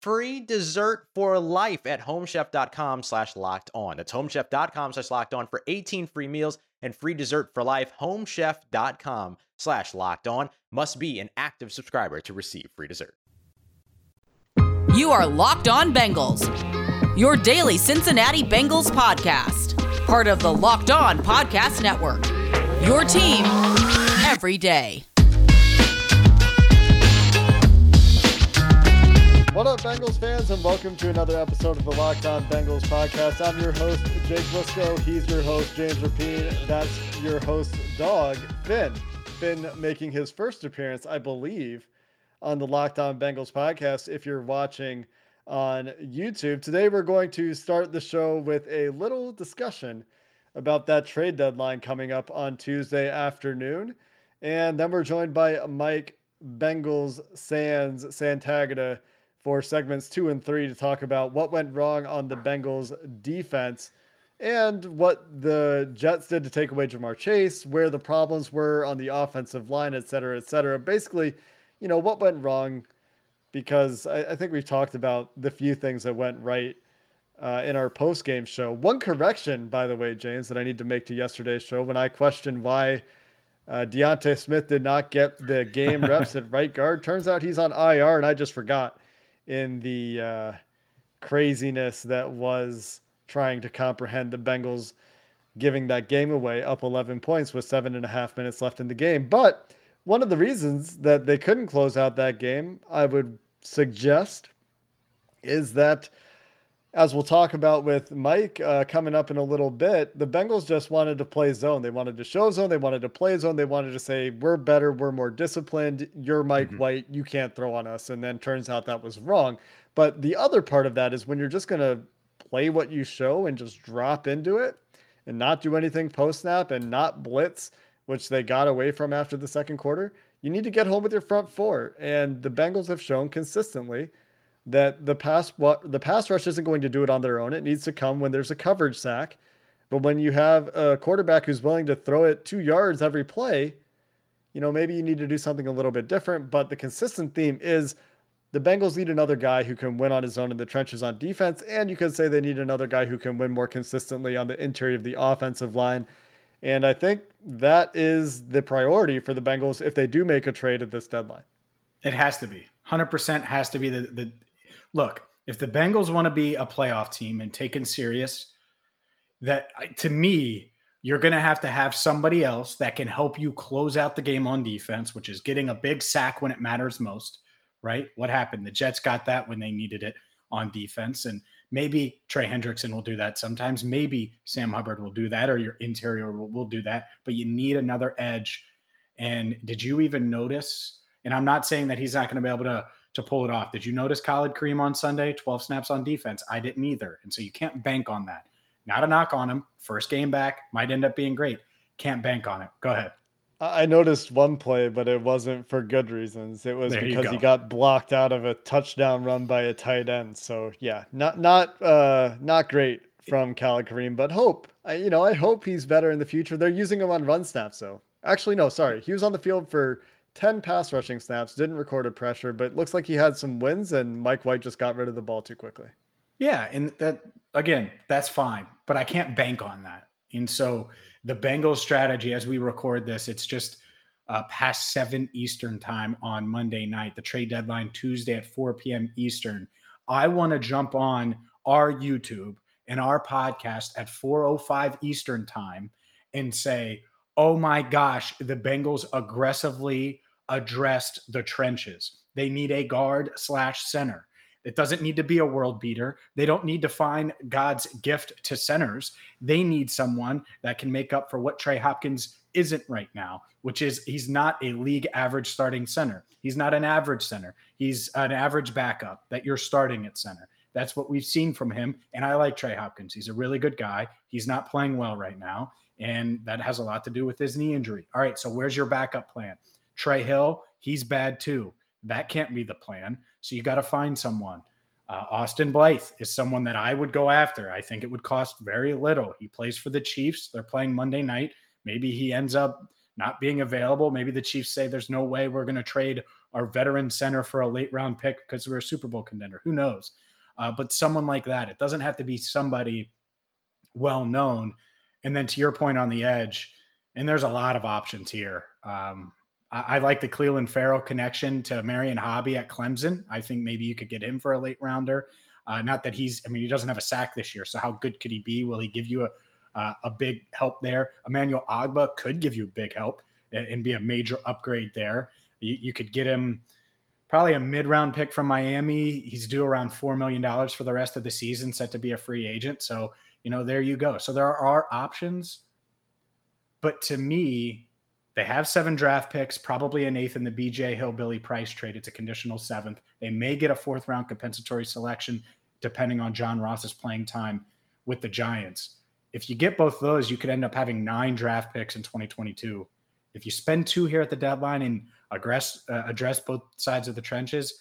free dessert for life at homechef.com slash locked on. That's homechef.com slash locked on for 18 free meals and free dessert for life. Homechef.com slash locked on must be an active subscriber to receive free dessert. You are Locked On Bengals, your daily Cincinnati Bengals podcast, part of the Locked On Podcast Network. Your team every day. What up, Bengals fans, and welcome to another episode of the Locked On Bengals podcast. I'm your host, Jake Liscow. He's your host, James Rapien. That's your host, dog, Finn. Finn making his first appearance, I believe, on the Locked On Bengals podcast. If you're watching on YouTube, today we're going to start the show with a little discussion about that trade deadline coming up on Tuesday afternoon. And then we're joined by Mike Bengals Sans Santagata for segments two and three to talk about what went wrong on the Bengals defense and what the Jets did to take away Ja'Marr Chase, where the problems were on the offensive line, et cetera, et cetera. Basically, you know, what went wrong because I, I think we've talked about the few things that went right uh, in our post game show. One correction, by the way, James, that I need to make to yesterday's show when I questioned why uh, D'Ante Smith did not get the game reps at right guard. Turns out he's on IR, and I just forgot in the uh, craziness that was trying to comprehend the Bengals giving that game away up 11 points with seven and a half minutes left in the game. But one of the reasons that they couldn't close out that game, I would suggest, is that as we'll talk about with Mike uh, coming up in a little bit, the Bengals just wanted to play zone. They wanted to show zone. They wanted to play zone. They wanted to say, we're better. We're more disciplined. You're Mike mm-hmm. White. You can't throw on us. And then turns out that was wrong. But the other part of that is when you're just going to play what you show and just drop into it and not do anything post snap and not blitz, which they got away from after the second quarter, you need to get home with your front four. And the Bengals have shown consistently that the pass what the pass rush isn't going to do it on their own. It needs to come when there's a coverage sack. But when you have a quarterback who's willing to throw it two yards every play, you know, maybe you need to do something a little bit different. But the consistent theme is the Bengals need another guy who can win on his own in the trenches on defense. And you could say they need another guy who can win more consistently on the interior of the offensive line. And I think that is the priority for the Bengals if they do make a trade at this deadline. It has to be. 100% has to be the, the look, if the Bengals want to be a playoff team and taken serious, that to me, you're going to have to have somebody else that can help you close out the game on defense, which is getting a big sack when it matters most, right? What happened? The Jets got that when they needed it on defense. And maybe Trey Hendrickson will do that sometimes. Maybe Sam Hubbard will do that, or your interior will, will do that. But you need another edge. And did you even notice? And I'm not saying that he's not going to be able to to pull it off. Did you notice Khalid Kareem on Sunday? 12 snaps on defense. I didn't either. And so you can't bank on that. Not a knock on him. First game back might end up being great. Can't bank on it. Go ahead. I noticed one play, but it wasn't for good reasons. It was there because go. he got blocked out of a touchdown run by a tight end. So yeah, not not uh not great from Khalid Kareem, but hope. I, you know, I hope he's better in the future. They're using him on run snaps, though. Actually, no, sorry. He was on the field for 10 pass rushing snaps, didn't record a pressure, but looks like he had some wins, and Mike White just got rid of the ball too quickly. Yeah. And that, again, that's fine, but I can't bank on that. And so the Bengals strategy as we record this, it's just uh, past 7 Eastern time on Monday night, the trade deadline Tuesday at 4 p.m. Eastern. I want to jump on our YouTube and our podcast at 4:05 Eastern time and say, "Oh my gosh, the Bengals aggressively addressed the trenches. They need a guard slash center. It doesn't need to be a world beater. They don't need to find God's gift to centers. They need someone that can make up for what Trey Hopkins isn't right now, which is he's not a league average starting center. He's not an average center. He's an average backup that you're starting at center. That's what we've seen from him. And I like Trey Hopkins. He's a really good guy. He's not playing well right now. And that has a lot to do with his knee injury. All right. So where's your backup plan? Trey Hill, he's bad too. That can't be the plan. So you got to find someone. Uh, Austin Blythe is someone that I would go after. I think it would cost very little. He plays for the Chiefs. They're playing Monday night. Maybe he ends up not being available. Maybe the Chiefs say there's no way we're going to trade our veteran center for a late round pick because we're a Super Bowl contender. Who knows? Uh, but someone like that, it doesn't have to be somebody well known. And then to your point on the edge, and there's a lot of options here. Um, I, I, like the Clelin Ferrell connection to Marion Hobby at Clemson. I think maybe you could get him for a late rounder. Uh, not that he's, I mean, he doesn't have a sack this year. So how good could he be? Will he give you a, uh, a big help there? Emmanuel Ogbah could give you a big help and, and be a major upgrade there. You, you could get him probably a mid round pick from Miami. He's due around $4 million for the rest of the season, set to be a free agent. So, you know, there you go. So there are options. But to me, they have seven draft picks, probably an eighth in the BJ Hill Billy Price trade. It's a conditional seventh. They may get a fourth round compensatory selection depending on John Ross's playing time with the Giants. If you get both those, you could end up having nine draft picks in 2022. If you spend two here at the deadline and address uh, address both sides of the trenches,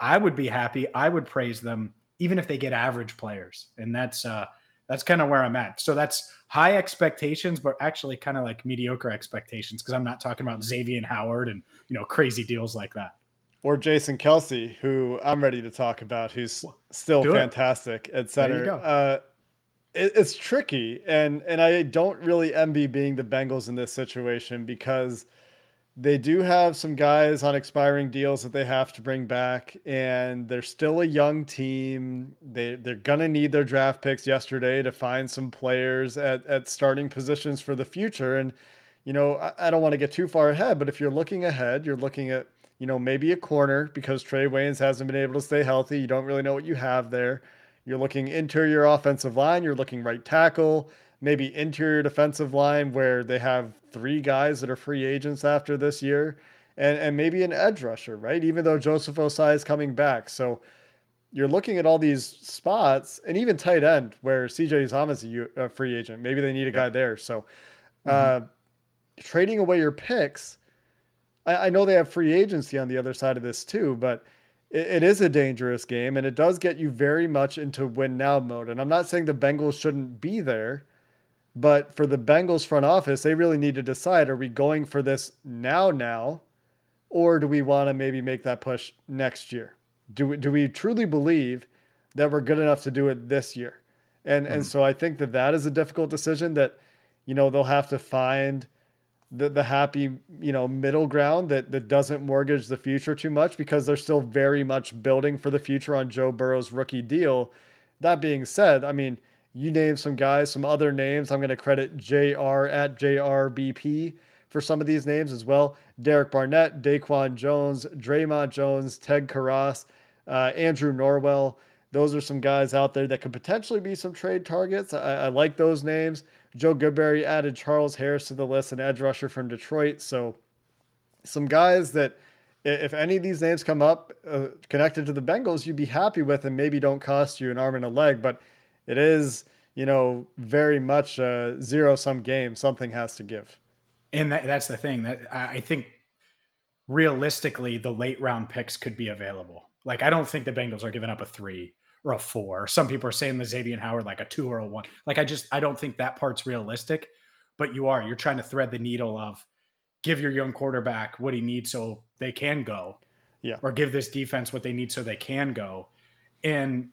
I would be happy. I would praise them even if they get average players, and that's uh, that's kind of where I'm at. So that's high expectations, but actually kind of like mediocre expectations because I'm not talking about Xavien Howard and you know crazy deals like that. Or Jason Kelce, who I'm ready to talk about, who's still Do fantastic it. at center. Uh, it, it's tricky, and and I don't really envy being the Bengals in this situation because they do have some guys on expiring deals that they have to bring back, and they're still a young team. They they're gonna need their draft picks yesterday to find some players at at starting positions for the future. And you know, I, I don't want to get too far ahead, but if you're looking ahead, you're looking at you know maybe a corner because Trae Waynes hasn't been able to stay healthy. You don't really know what you have there. You're looking interior offensive line. You're looking right tackle maybe interior defensive line where they have three guys that are free agents after this year, and and maybe an edge rusher, right? Even though Joseph Ossai is coming back, so you're looking at all these spots, and even tight end where CJ Uzomah is a, a free agent. Maybe they need a guy there. So, mm-hmm. uh, trading away your picks. I, I know they have free agency on the other side of this too, but it is a dangerous game and it does get you very much into win now mode. And I'm not saying the Bengals shouldn't be there, but for the Bengals front office, they really need to decide are we going for this now, now, or do we want to maybe make that push next year? Do we, do we truly believe that we're good enough to do it this year? And, mm-hmm. and hmm. so I think that that is a difficult decision that, you know, they'll have to find the, the happy, you know, middle ground that, that doesn't mortgage the future too much because they're still very much building for the future on Joe Burrow's rookie deal. That being said, I mean, you name some guys, some other names. I'm going to credit JR at JRBP for some of these names as well. Derek Barnett, Daquan Jones, Dre'Mont Jones, Ted Karras, uh, Andrew Norwell. Those are some guys out there that could potentially be some trade targets. I, I like those names. Joe Goodberry added Charles Harris to the list, an edge rusher from Detroit. So some guys that if any of these names come up uh, connected to the Bengals, you'd be happy with and maybe don't cost you an arm and a leg. But it is, you know, very much a zero sum game. Something has to give. And that, that's the thing that I think realistically, the late round picks could be available. Like, I don't think the Bengals are giving up a three or a four. Some people are saying the Xavien Howard like a two or a one. Like I just I don't think that part's realistic. But you are you're trying to thread the needle of give your young quarterback what he needs so they can go. Yeah. Or give this defense what they need so they can go. And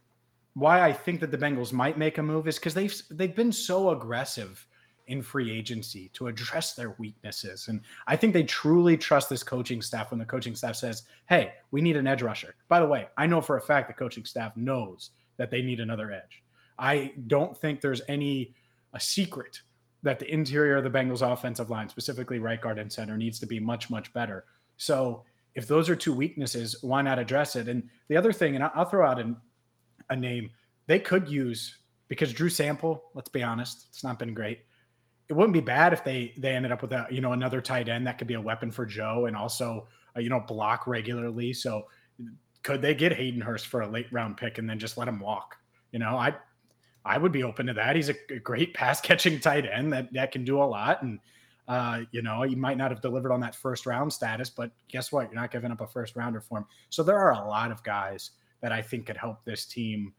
why I think that the Bengals might make a move is because they've they've been so aggressive in free agency to address their weaknesses. And I think they truly trust this coaching staff when the coaching staff says, Hey, we need an edge rusher. By the way, I know for a fact the coaching staff knows that they need another edge. I don't think there's any a secret that the interior of the Bengals offensive line, specifically right guard and center, needs to be much, much better. So if those are two weaknesses, why not address it? And the other thing, and I'll throw out an, a name they could use because Drew Sample, let's be honest, it's not been great it wouldn't be bad if they they ended up with a you know another tight end that could be a weapon for Joe and also uh, you know block regularly. So could they get Hayden Hurst for a late round pick and then just let him walk? You know, I I would be open to that. He's a, great pass catching tight end that that can do a lot and. Uh, you know, he might not have delivered on that first round status, but guess what? You're not giving up a first rounder for him. So there are a lot of guys that I think could help this team.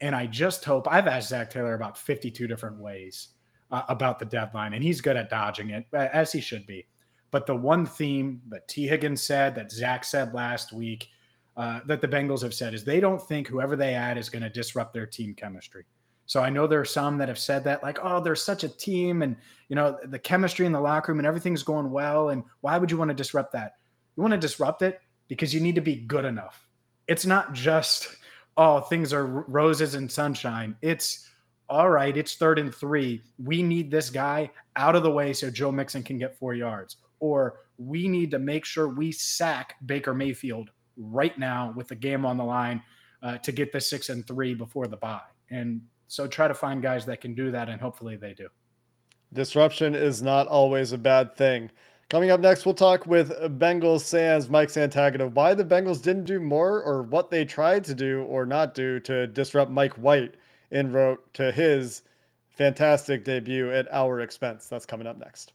And I just hope I've asked Zac Taylor about 52 different ways uh, about the deadline, and he's good at dodging it, as he should be. But the one theme that T. Higgins said, that Zac said last week, uh, that the Bengals have said is they don't think whoever they add is going to disrupt their team chemistry. So I know there are some that have said that, like, oh, they're such a team, and you know the chemistry in the locker room and everything's going well, and why would you want to disrupt that? You want to disrupt it because you need to be good enough. It's not just oh things are roses and sunshine. It's all right, it's third and three. We need this guy out of the way so Joe Mixon can get four yards. Or we need to make sure we sack Baker Mayfield right now with the game on the line uh, to get the six and three before the bye. And so try to find guys that can do that, and hopefully they do. Disruption is not always a bad thing. Coming up next, we'll talk with Bengals Sans Mike Santagata why the Bengals didn't do more or what they tried to do or not do to disrupt Mike White en route to his fantastic debut at our expense. That's coming up next.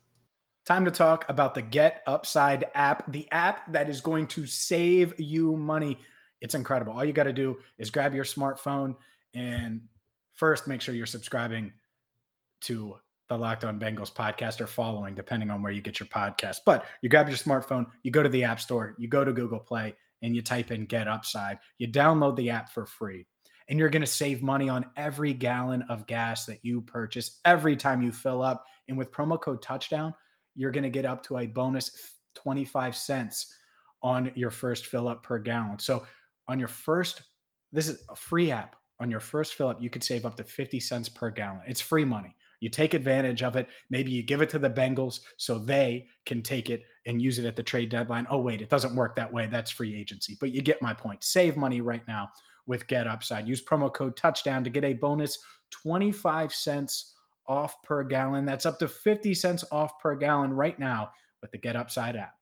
Time to talk about the Get Upside app, the app that is going to save you money. It's incredible. All you got to do is grab your smartphone and first make sure you're subscribing to the Locked On Bengals podcast or following, depending on where you get your podcast. But you grab your smartphone, you go to the App Store, you go to Google Play, and you type in Get Upside. You download the app for free and you're going to save money on every gallon of gas that you purchase every time you fill up. And with promo code touchdown, you're going to get up to a bonus 25 cents on your first fill up per gallon. So on your first, this is a free app. On your first fill up, you could save up to 50 cents per gallon. It's free money. You take advantage of it. Maybe you give it to the Bengals so they can take it and use it at the trade deadline. Oh, wait, it doesn't work that way. That's free agency. But you get my point. Save money right now with Get Upside. Use promo code touchdown to get a bonus 25 cents off per gallon. That's up to 50 cents off per gallon right now with the Get Upside app.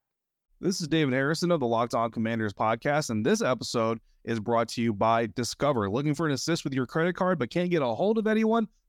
This is David Harrison of the Locked On Commanders podcast, and this episode is brought to you by Discover. Looking for an assist with your credit card but can't get a hold of anyone?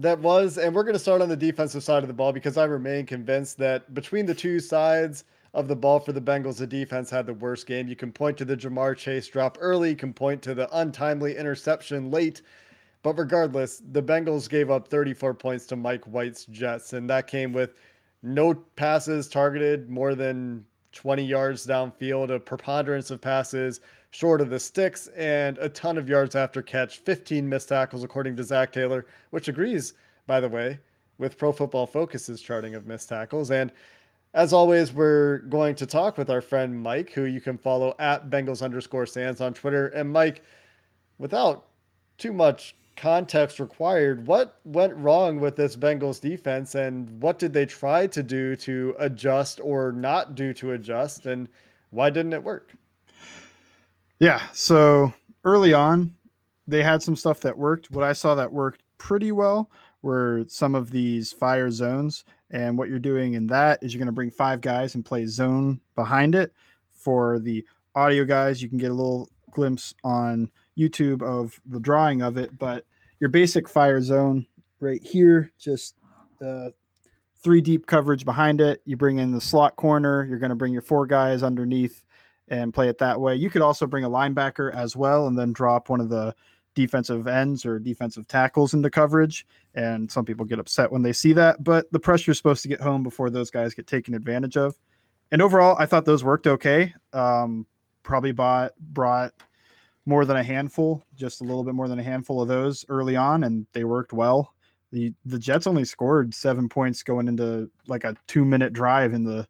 that was. And we're going to start on the defensive side of the ball because I remain convinced that between the two sides – of the ball for the Bengals. The defense had the worst game. You can point to the Ja'Marr Chase drop early, you can point to the untimely interception late. But regardless, the Bengals gave up 34 points to Mike White's Jets, and that came with no passes targeted more than 20 yards downfield, a preponderance of passes short of the sticks, and a ton of yards after catch, 15 missed tackles, according to Zac Taylor, which agrees, by the way, with Pro Football Focus's charting of missed tackles. And as always, we're going to talk with our friend Mike, who you can follow at Bengals underscore Sans on Twitter. And Mike, without too much context required, what went wrong with this Bengals defense and what did they try to do to adjust or not do to adjust? And why didn't it work? Yeah. So early on, they had some stuff that worked. What I saw that worked pretty well were some of these fire zones. And what you're doing in that is you're going to bring five guys and play zone behind it. For the audio guys, you can get a little glimpse on YouTube of the drawing of it. But your basic fire zone right here, just uh, three deep coverage behind it. You bring in the slot corner. You're going to bring your four guys underneath and play it that way. You could also bring a linebacker as well and then drop one of the defensive ends or defensive tackles into coverage. And some people get upset when they see that, but the pressure is supposed to get home before those guys get taken advantage of. And overall, I thought those worked okay. Um, probably bought brought more than a handful, just a little bit more than a handful of those early on, and they worked well. The the Jets only scored seven points going into like a two minute drive in the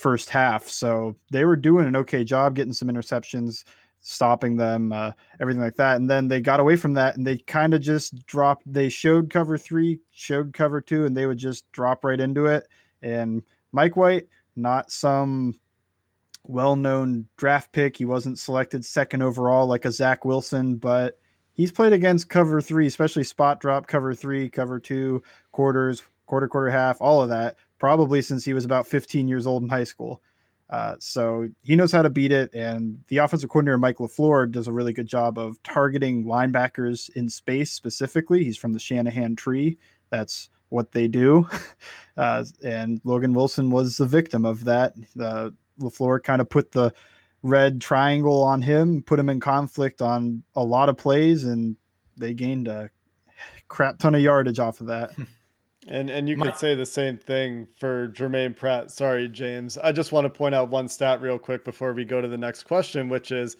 first half, so they were doing an okay job getting some interceptions, stopping them, uh, everything like that. And then they got away from that, and they kind of just dropped. They showed cover three, showed cover two, and they would just drop right into it. And Mike White, not some well-known draft pick. He wasn't selected second overall like a Zach Wilson, but he's played against cover three, especially spot drop, cover three, cover two, quarters, quarter, quarter, half, all of that, probably since he was about 15 years old in high school. Uh, so he knows how to beat it. And the offensive coordinator, Mike LaFleur, does a really good job of targeting linebackers in space specifically. He's from the Shanahan tree. That's what they do. Uh, and Logan Wilson was the victim of that. Uh, LaFleur kind of put the red triangle on him, put him in conflict on a lot of plays, and they gained a crap ton of yardage off of that. And and you could say the same thing for Germaine Pratt. Sorry, James. I just want to point out one stat real quick before we go to the next question, which is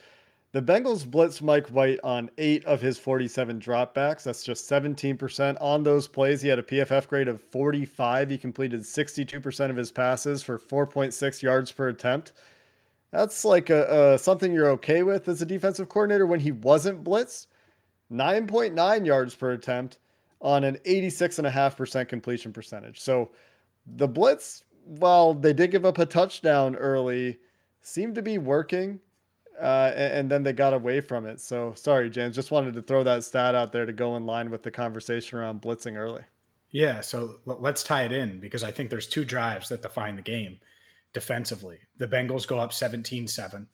the Bengals blitzed Mike White on eight of his 47 dropbacks. That's just 17% on those plays. He had a PFF grade of 45. He completed 62% of his passes for 4.6 yards per attempt. That's like a, a something you're okay with as a defensive coordinator when he wasn't blitzed. 9.9 yards per attempt on an 86.5% completion percentage. So the blitz, while they did give up a touchdown early, seemed to be working. Uh, and, and, then they got away from it. So sorry, James. Just wanted to throw that stat out there to go in line with the conversation around blitzing early. Yeah. So let's tie it in because I think there's two drives that define the game defensively. The Bengals go up 17 7,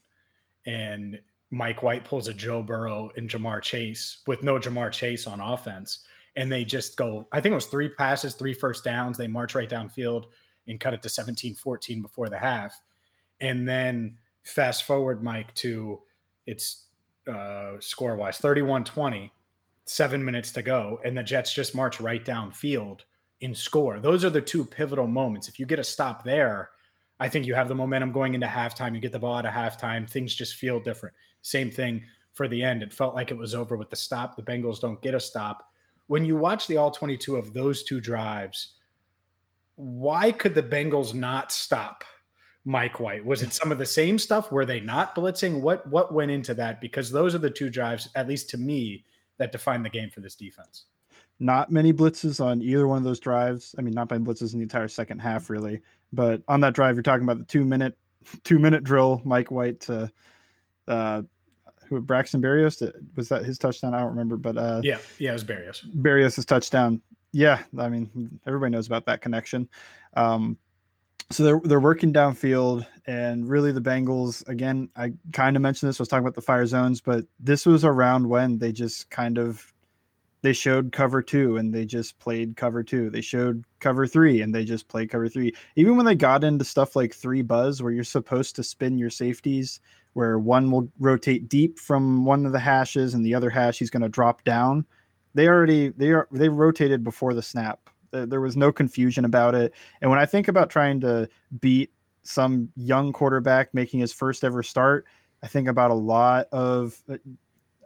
and Mike White pulls a Joe Burrow and Ja'Marr Chase with no Ja'Marr Chase on offense. And they just go, I think it was three passes, three first downs. They march right downfield and cut it to 17 14 before the half. And then fast forward, Mike, to it's uh, score wise 31 20, seven minutes to go. And the Jets just march right downfield in score. Those are the two pivotal moments. If you get a stop there, I think you have the momentum going into halftime. You get the ball at a halftime. Things just feel different. Same thing for the end. It felt like it was over with the stop. The Bengals don't get a stop. When you watch the all 22 of those two drives, why could the Bengals not stop Mike White? Was it some of the same stuff? Were they not blitzing? What what went into that? Because those are the two drives, at least to me, that define the game for this defense. Not many blitzes on either one of those drives. I mean, not many blitzes in the entire second half, really. But on that drive, you're talking about the two minute two minute drill, Mike White to uh, who Braxton Berrios was that his touchdown? I don't remember, but uh, yeah, yeah, it was Berrios. Berrios' touchdown. Yeah, I mean everybody knows about that connection. Um, so they're they're working downfield, and really the Bengals again. I kind of mentioned this. I was talking about the fire zones, but this was around when they just kind of they showed cover two and they just played cover two. They showed cover three and they just played cover three. Even when they got into stuff like three buzz, where you're supposed to spin your safeties, where one will rotate deep from one of the hashes and the other hash he's going to drop down. They already they are they rotated before the snap. There was no confusion about it. And when I think about trying to beat some young quarterback making his first ever start, I think about a lot of uh,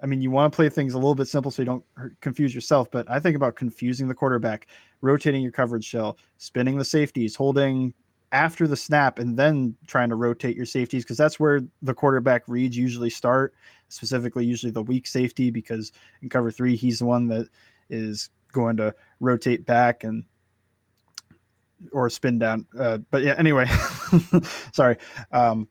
I mean, you want to play things a little bit simple so you don't confuse yourself. But I think about confusing the quarterback, rotating your coverage shell, spinning the safeties, holding after the snap, and then trying to rotate your safeties because that's where the quarterback reads usually start. Specifically, usually the weak safety because in cover three, he's the one that is going to rotate back and or spin down. Uh, but yeah, anyway, sorry. Um,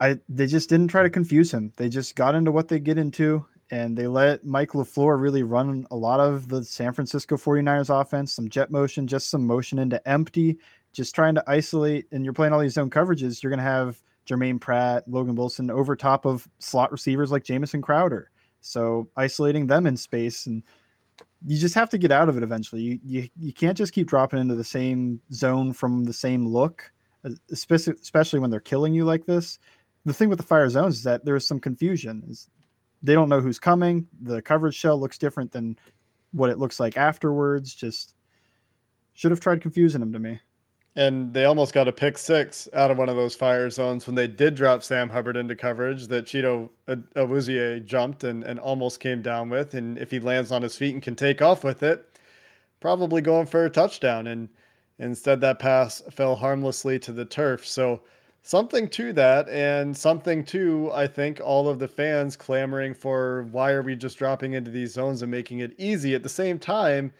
I they just didn't try to confuse him. They just got into what they get into, and they let Mike LaFleur really run a lot of the San Francisco 49ers offense, some jet motion, just some motion into empty, just trying to isolate. And you're playing all these zone coverages. You're going to have Germaine Pratt, Logan Wilson over top of slot receivers like Jamison Crowder. So isolating them in space and you just have to get out of it eventually. You, you you can't just keep dropping into the same zone from the same look, especially when they're killing you like this. The thing with the fire zones is that there's some confusion. They don't know who's coming. The coverage shell looks different than what it looks like afterwards. Just should have tried confusing them to me. And they almost got a pick six out of one of those fire zones when they did drop Sam Hubbard into coverage that Chido uh, Awuzie jumped and, and almost came down with. And if he lands on his feet and can take off with it, probably going for a touchdown. And instead, that pass fell harmlessly to the turf. So, something to that, and something to, I think, all of the fans clamoring for why are we just dropping into these zones and making it easy? At the same time,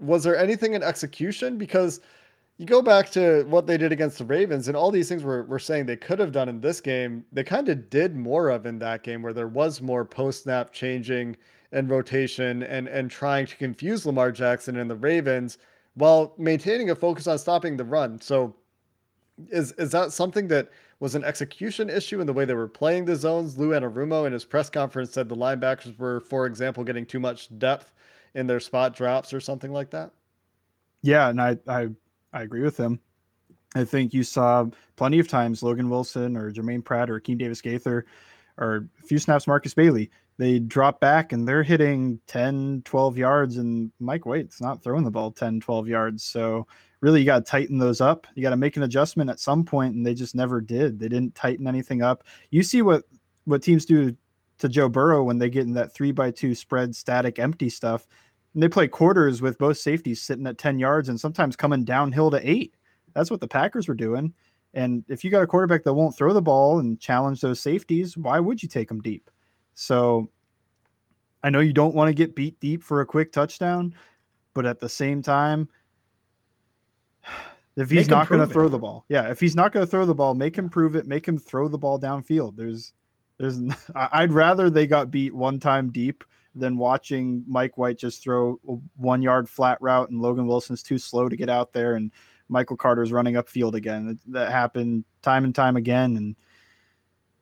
was there anything in execution? Because you go back to what they did against the Ravens, and all these things we're, we're saying they could have done in this game, they kind of did more of in that game where there was more post snap changing and rotation and, and trying to confuse Lamar Jackson and the Ravens while maintaining a focus on stopping the run. So, is, is that something that was an execution issue in the way they were playing the zones? Lou Anarumo in his press conference said the linebackers were, for example, getting too much depth in their spot drops or something like that. Yeah, and I, I I agree with him. I think you saw plenty of times Logan Wilson or Germaine Pratt or Akeem Davis Gaither or a few snaps Markus Bailey. They drop back and they're hitting 10, 12 yards, and Mike White's not throwing the ball 10, 12 yards. So really you got to tighten those up. You got to make an adjustment at some point, and they just never did. They didn't tighten anything up. You see what what teams do to Joe Burrow when they get in that three by two spread static empty stuff and they play quarters with both safeties sitting at 10 yards and sometimes coming downhill to eight. That's what the Packers were doing. And if you got a quarterback that won't throw the ball and challenge those safeties, why would you take them deep? So I know you don't want to get beat deep for a quick touchdown, but at the same time, if he's not going to throw the ball, yeah, if he's not going to throw the ball, make him prove it. Make him throw the ball downfield. There's, there's, I'd rather they got beat one time deep than watching Mike White just throw a one yard flat route and Logan Wilson's too slow to get out there and Michael Carter's running upfield again. That happened time and time again. And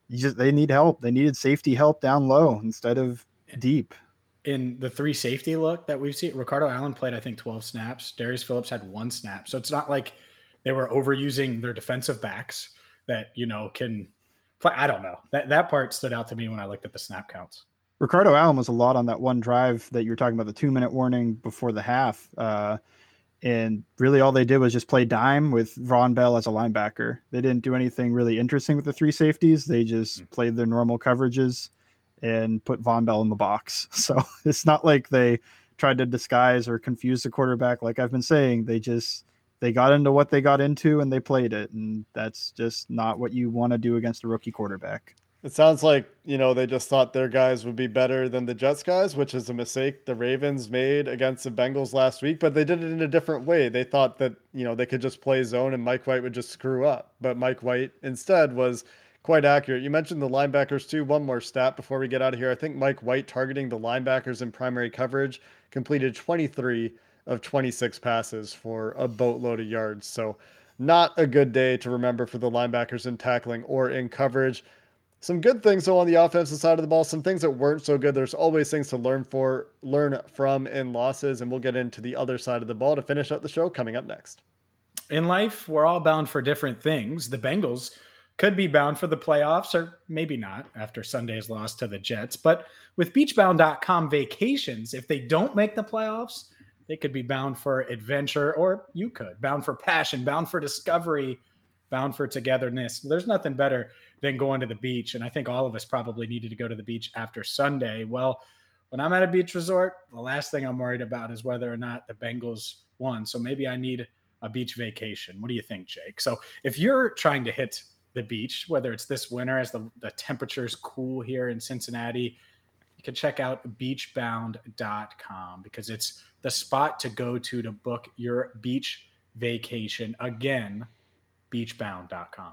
you just they need help. They needed safety help down low instead of deep. In the three safety look that we've seen, Ricardo Allen played, I think, 12 snaps. Darius Phillips had one snap. So it's not like they were overusing their defensive backs that, you know, can play. I don't know. That that part stood out to me when I looked at the snap counts. Ricardo Allen was a lot on that one drive that you were talking about, the two minute warning before the half. Uh, and really all they did was just play dime with Vonn Bell as a linebacker. They didn't do anything really interesting with the three safeties. They just mm. played their normal coverages and put Vonn Bell in the box. So it's not like they tried to disguise or confuse the quarterback. Like I've been saying, they just they got into what they got into and they played it. And that's just not what you want to do against a rookie quarterback. It sounds like, you know, they just thought their guys would be better than the Jets guys, which is a mistake the Ravens made against the Bengals last week, but they did it in a different way. They thought that, you know, they could just play zone and Mike White would just screw up. But Mike White instead was quite accurate. You mentioned the linebackers too. One more stat before we get out of here. I think Mike White targeting the linebackers in primary coverage completed 23 of 26 passes for a boatload of yards. So, not a good day to remember for the linebackers in tackling or in coverage. Some good things though on the offensive side of the ball, some things that weren't so good. There's always things to learn for, learn from in losses, and we'll get into the other side of the ball to finish up the show coming up next. In life, we're all bound for different things. The Bengals could be bound for the playoffs, or maybe not after Sunday's loss to the Jets. But with beachbound.com vacations, if they don't make the playoffs, they could be bound for adventure, or you could bound for passion, bound for discovery, bound for togetherness. There's nothing better than going to the beach. And I think all of us probably needed to go to the beach after Sunday. Well, when I'm at a beach resort, the last thing I'm worried about is whether or not the Bengals won. So maybe I need a beach vacation. What do you think, Jake? So if you're trying to hit the beach, whether it's this winter as the, the temperature's cool here in Cincinnati, you can check out beachbound.com because it's the spot to go to to book your beach vacation. Again, beachbound.com.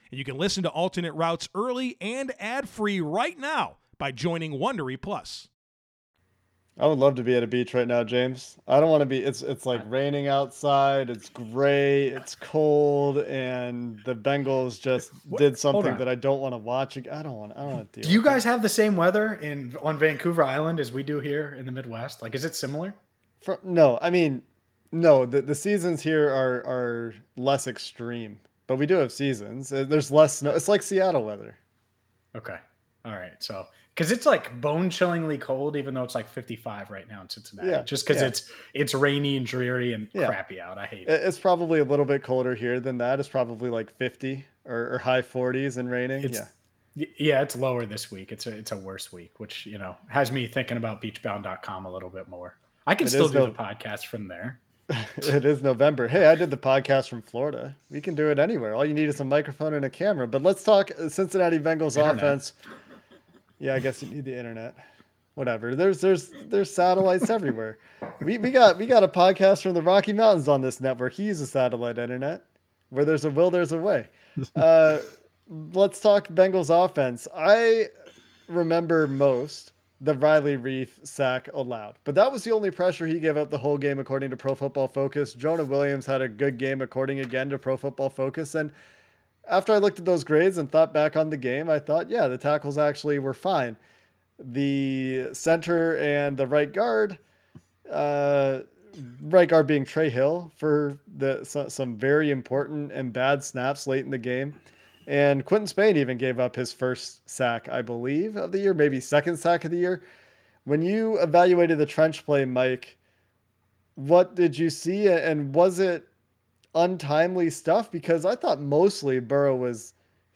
and you can listen to alternate routes early and ad-free right now by joining Wondery Plus. I would love to be at a beach right now, James. I don't want to be. It's it's like raining outside. It's gray. It's cold, and the Bengals just Wh- did something that I don't want to watch. ag- I don't want. I don't want to deal. Do you with it. guys have the same weather in on Vancouver Island as we do here in the Midwest? Like, is it similar? Fr- no, I mean, no. The the seasons here are are less extreme, but we do have seasons. Uh, There's less snow. It's like Seattle weather. Okay, all right. So, because it's like bone chillingly cold, even though it's like 55 right now in Cincinnati, Yeah, just because yeah. it's it's rainy and dreary and Yeah. crappy out. I hate It- it. It's probably a little bit colder here than that. It's probably like 50 or, or high 40s and raining. It's yeah. yeah, it's lower this week. It's a it's a worse week, which you know has me thinking about beachbound.com a little bit more. I can It still do no- the podcast from there. it is November. Hey, I did the podcast from Florida. We can do it anywhere. All you need is a microphone and a camera. But let's talk Cincinnati Bengals Internet. offense. Yeah, I guess you need the internet. Whatever. There's there's there's satellites everywhere. We we got we got a podcast from the Rocky Mountains on this network. He uses satellite internet. Where there's a will, there's a way. Uh, let's talk Bengals offense. I remember most the Riley Reiff sack allowed, but that was the only pressure he gave up the whole game, according to Pro Football Focus. Jonah Williams had a good game, according again to Pro Football Focus. And after I looked at those grades and thought back on the game, I thought, yeah, the tackles actually were fine. The center and the right guard, uh, right guard being Trey Hill for the so, some very important and bad snaps late in the game. And Quinton Spain even gave up his first sack, I believe, of the year, maybe second sack of the year. When you evaluated the trench play, Mike, what did you see? And was it untimely stuff? Because I thought mostly Burrow was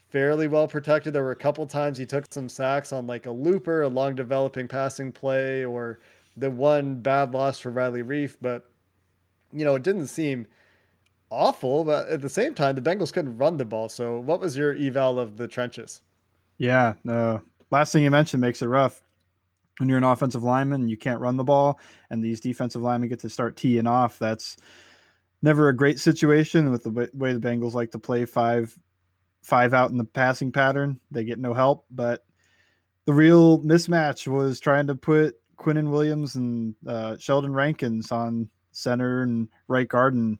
fairly well protected. There were a couple times he took some sacks on like a looper, a long developing passing play, or the one bad loss for Riley Reiff. But, you know, it didn't seem awful, but at the same time, the Bengals couldn't run the ball. So, what was your eval of the trenches? Yeah, no. Last thing you mentioned makes it rough. When you're an offensive lineman, you can't run the ball, and these defensive linemen get to start teeing off. That's never a great situation with the way the Bengals like to play five, five out in the passing pattern. They get no help, but the real mismatch was trying to put Quinnen Williams and uh, Sheldon Rankins on center and right guard, and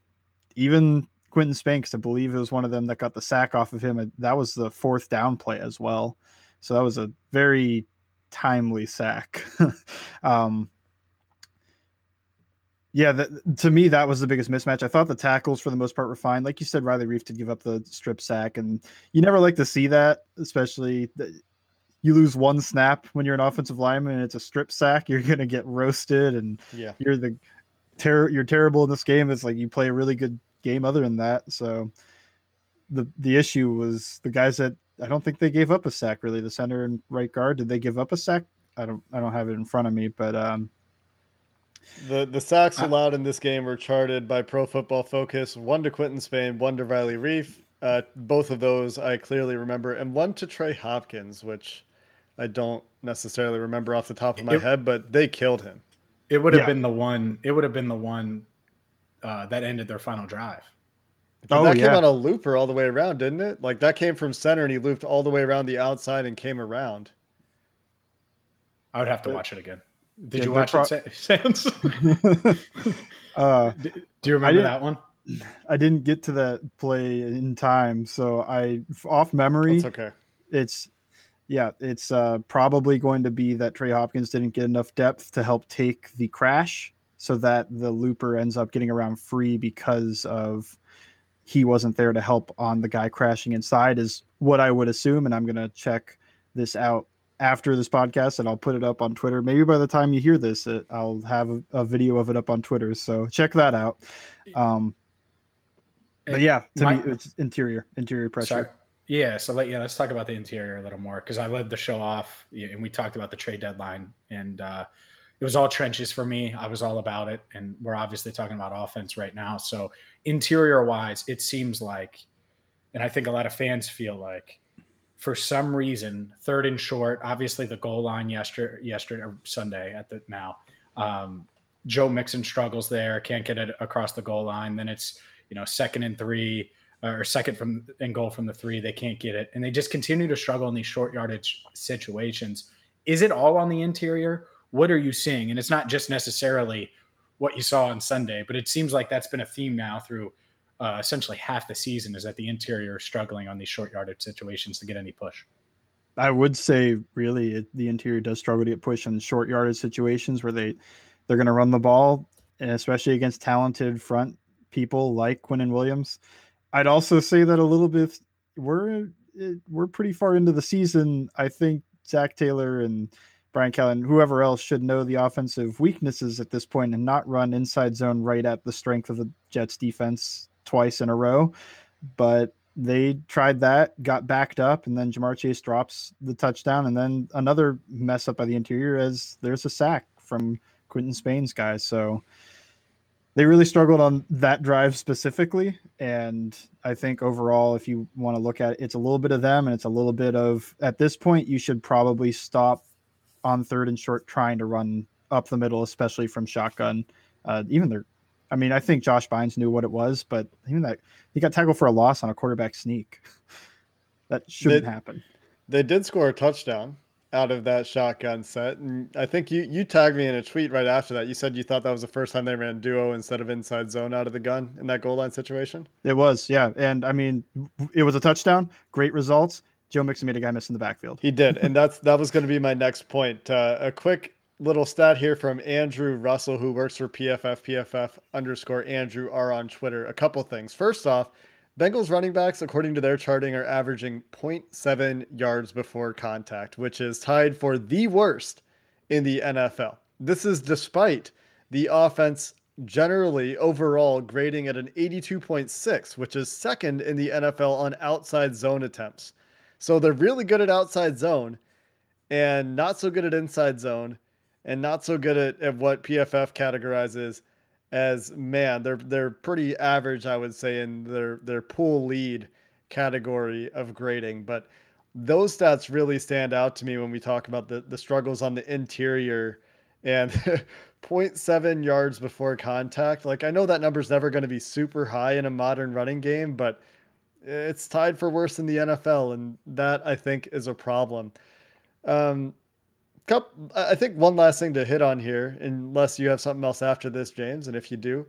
even Quentin Spanks, I believe it was one of them that got the sack off of him. That was the fourth down play as well. So that was a very timely sack. um, yeah, that, to me, that was the biggest mismatch. I thought the tackles for the most part were fine. Like you said, Riley Reiff did give up the strip sack, and you never like to see that, especially the, you lose one snap when you're an offensive lineman and it's a strip sack, you're gonna get roasted, and Yeah. you're the ter- you're terrible in this game. It's like you play a really good game other than that. So the the issue was the guys that I don't think they gave up a sack really. The center and right guard did they give up a sack? I don't I don't have it in front of me, but um, The the sacks allowed in this game were charted by Pro Football Focus. One to Quinton Spain, one to Riley Reiff. Uh, both of those I clearly remember, and one to Trey Hopkins, which I don't necessarily remember off the top of my It- head, but they killed him. It would have Yeah. been the one. It would have been the one uh, that ended their final drive. But Oh, that came on a looper all the way around, didn't it? Like that came from center and he looped all the way around the outside and came around. I would have to watch it again. Did Yeah, you watch pro- it, Sa- Sans? uh, Do you remember that one? I didn't get to that play in time, so I off memory. That's okay. it's Yeah, it's uh, probably going to be that Trey Hopkins didn't get enough depth to help take the crash, so that the looper ends up getting around free because of he wasn't there to help on the guy crashing inside. Is what I would assume, and I'm gonna check this out after this podcast, and I'll put it up on Twitter. Maybe by the time you hear this, it, I'll have a, a video of it up on Twitter. So check that out. Um, but yeah, to My- me, it's interior, interior pressure. Sorry. Yeah, so let, yeah, let's talk about the interior a little more because I led the show off and we talked about the trade deadline and uh, it was all trenches for me. I was all about it, and we're obviously talking about offense right now. So interior wise, it seems like, and I think a lot of fans feel like, for some reason, third and short. Obviously, the goal line yesterday, yesterday or Sunday at the now. Um, Joe Mixon struggles there, can't get it across the goal line. Then it's you know second and three or second from and goal from the three. They can't get it, and they just continue to struggle in these short yardage situations. Is it all on the interior? What are you seeing? And it's not just necessarily what you saw on Sunday, but it seems like that's been a theme now through uh, essentially half the season is that the interior is struggling on these short yardage situations to get any push. I would say really it, the interior does struggle to get push in short yardage situations where they they're going to run the ball, and especially against talented front people like Quinnen Williams. I'd also say that a little bit we're eh, we're pretty far into the season. I think Zac Taylor and Brian Callahan, whoever else, should know the offensive weaknesses at this point and not run inside zone right at the strength of the Jets defense twice in a row. But they tried that, got backed up, and then Ja'Marr Chase drops the touchdown, and then another mess up by the interior as there's a sack from Quinton Spain's guys. So they really struggled on that drive specifically. And I think overall, if you want to look at it, it's a little bit of them and it's a little bit of at this point, you should probably stop on third and short trying to run up the middle, especially from shotgun. Uh, even their, I mean, I think Josh Bynes knew what it was, but even that he got tackled for a loss on a quarterback sneak. that shouldn't They- happen. They did score a touchdown out of that shotgun set, and I think you you tagged me in a tweet right after that. You said you thought that was the first time they ran duo instead of inside zone out of the gun in that goal line situation. It was, yeah. And I mean, it was a touchdown, great results. Joe Mixon made a guy miss in the backfield. He did, and that's that was going to be my next point. Uh, a quick little stat here from Andrew Russell, who works for PFF PFF underscore Andrew R on Twitter. A couple things. First off, Bengals running backs, according to their charting, are averaging 0.7 yards before contact, which is tied for the worst in the NFL. This is despite the offense generally overall grading at an 82.6, which is second in the NFL on outside zone attempts. So they're really good at outside zone and not so good at inside zone and not so good at, at what PFF categorizes as man. They're they're pretty average, I would say, in their their pool lead category of grading. But those stats really stand out to me when we talk about the, the struggles on the interior and 0.7 yards before contact. Like I know that number's never going to be super high in a modern running game, but it's tied for worse in the NFL, and that I think is a problem. Um, I think one last thing to hit on here, unless you have something else after this, James, and if you do,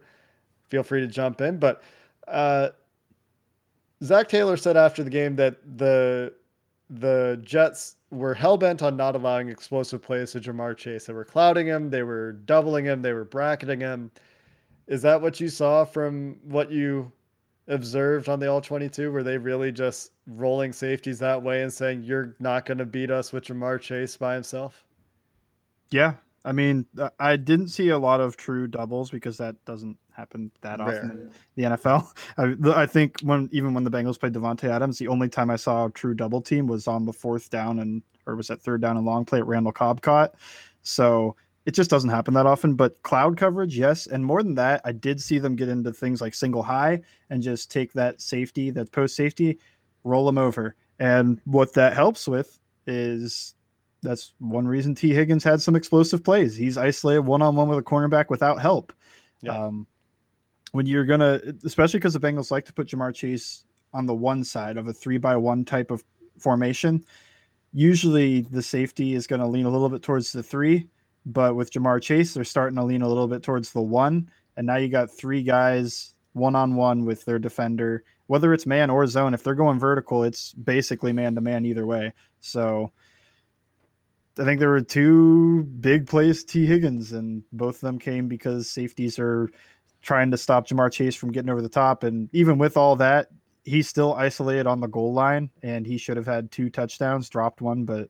feel free to jump in. But uh, Zac Taylor said after the game that the the Jets were hell bent on not allowing explosive plays to Ja'Marr Chase. They were clouding him, they were doubling him, they were bracketing him. Is that what you saw from what you observed on the all 22 were they really just rolling safeties that way and saying you're not going to beat us with Ja'Marr Chase by himself Yeah. I mean, uh, I didn't see a lot of true doubles because that doesn't happen that Rare. often in the NFL. I, I think when even when the Bengals played Davante Adams, the only time I saw a true double team was on the fourth down and or was that third down and long play at Randall Cobb caught. So it just doesn't happen that often. But cloud coverage, yes, and more than that, I did see them get into things like single high and just take that safety, that post safety, roll them over. And what that helps with is that's one reason Tee Higgins had some explosive plays. He's isolated one on one with a cornerback without help. Yeah. Um, when you're gonna, especially because the Bengals like to put Ja'Marr Chase on the one side of a three by one type of formation, usually the safety is going to lean a little bit towards the three, but with Ja'Marr Chase, they're starting to lean a little bit towards the one, and now you got three guys one on one with their defender, whether it's man or zone. If they're going vertical, it's basically man to man either way. So I think there were two big plays Tee Higgins, and both of them came because safeties are trying to stop Ja'Marr Chase from getting over the top. And even with all that, he's still isolated on the goal line, and he should have had two touchdowns, dropped one, but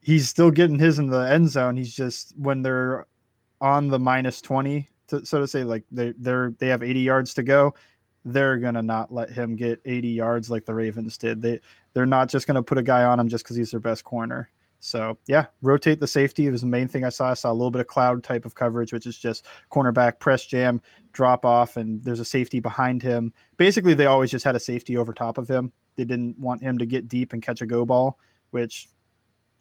he's still getting his in the end zone. He's just when they're on the minus 20, to, so to say, like they they're they have 80 yards to go. They're gonna not let him get 80 yards like the Ravens did. They they're not just gonna put a guy on him just because he's their best corner. So yeah, rotate the safety was the main thing I saw. I saw a little bit of cloud type of coverage, which is just cornerback press jam, drop off, and there's a safety behind him. Basically, they always just had a safety over top of him. They didn't want him to get deep and catch a go ball, which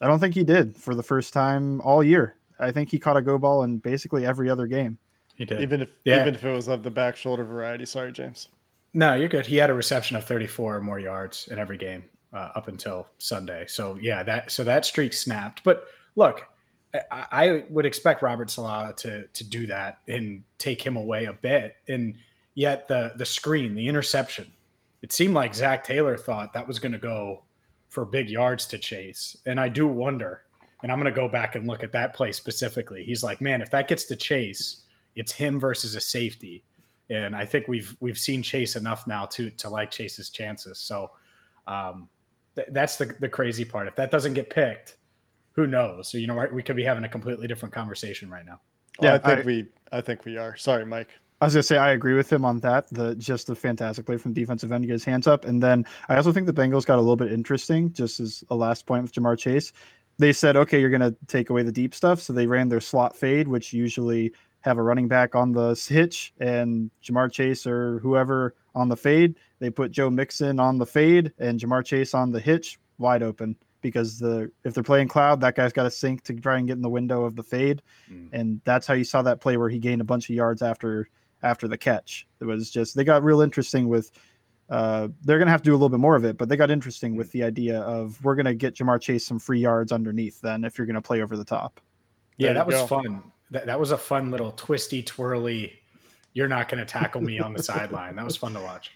I don't think he did for the first time all year. I think he caught a go ball in basically every other game. He did. Even if Yeah. even if it was of the back shoulder variety. Sorry, James. No, you're good. He had a reception of 34 or more yards in every game uh, up until Sunday. So yeah, that so that streak snapped. But look, I, I would expect Robert Saleh to to do that and take him away a bit. And yet the the screen, the interception, it seemed like Zac Taylor thought that was going to go for big yards to chase. And I do wonder. And I'm going to go back and look at that play specifically. He's like, man, if that gets to chase, it's him versus a safety and I think we've we've seen Chase enough now to to like Chase's chances. So um, th- that's the the crazy part. If that doesn't get picked, who knows? So you know, we could be having a completely different conversation right now. Yeah, Yeah, I think I- we I think we are. Sorry, Mike. I was gonna say I agree with him on that. The just the fantastic play from defensive end to get his hands up, and then I also think the Bengals got a little bit interesting. Just as a last point with Ja'Marr Chase, they said, okay, you're gonna take away the deep stuff, so they ran their slot fade, which usually have a running back on the hitch and Jamar Chase or whoever on the fade. They put Joe Mixon on the fade and Ja'Marr Chase on the hitch, wide open because the if they're playing cloud, that guy's got to sink to try and get in the window of the fade, and that's how you saw that play where he gained a bunch of yards after after the catch. It was just they got real interesting with. Uh, they're gonna have to do a little bit more of it, but they got interesting with the idea of we're gonna get Ja'Marr Chase some free yards underneath. Then if you're gonna play over the top, Yeah, There that was go. fun. That, that was a fun little twisty twirly. You're not going to tackle me on the sideline. That was fun to watch.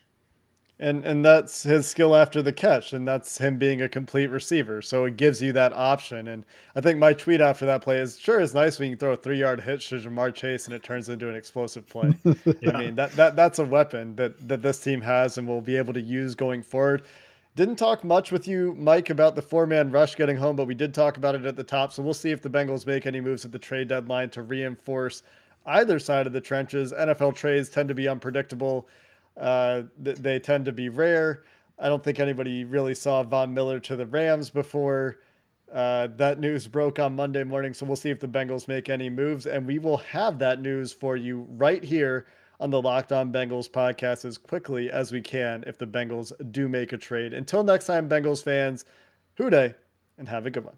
And and that's his skill after the catch, and that's him being a complete receiver. So it gives you that option. And I think my tweet after that play is sure it's nice when you can throw a three yard hitch to Ja'Marr Chase and it turns into an explosive play. I mean that, that that's a weapon that that this team has and will be able to use going forward. Didn't talk much with you, Mike, about the four man rush getting home, but we did talk about it at the top. So we'll see if the Bengals make any moves at the trade deadline to reinforce either side of the trenches. NFL trades tend to be unpredictable. Uh, th- they tend to be rare. I don't think anybody really saw Von Miller to the Rams before uh, that news broke on Monday morning. So we'll see if the Bengals make any moves, and we will have that news for you right here on the Locked On Bengals podcast as quickly as we can if the Bengals do make a trade. Until next time, Bengals fans, Who Dey, and have a good one.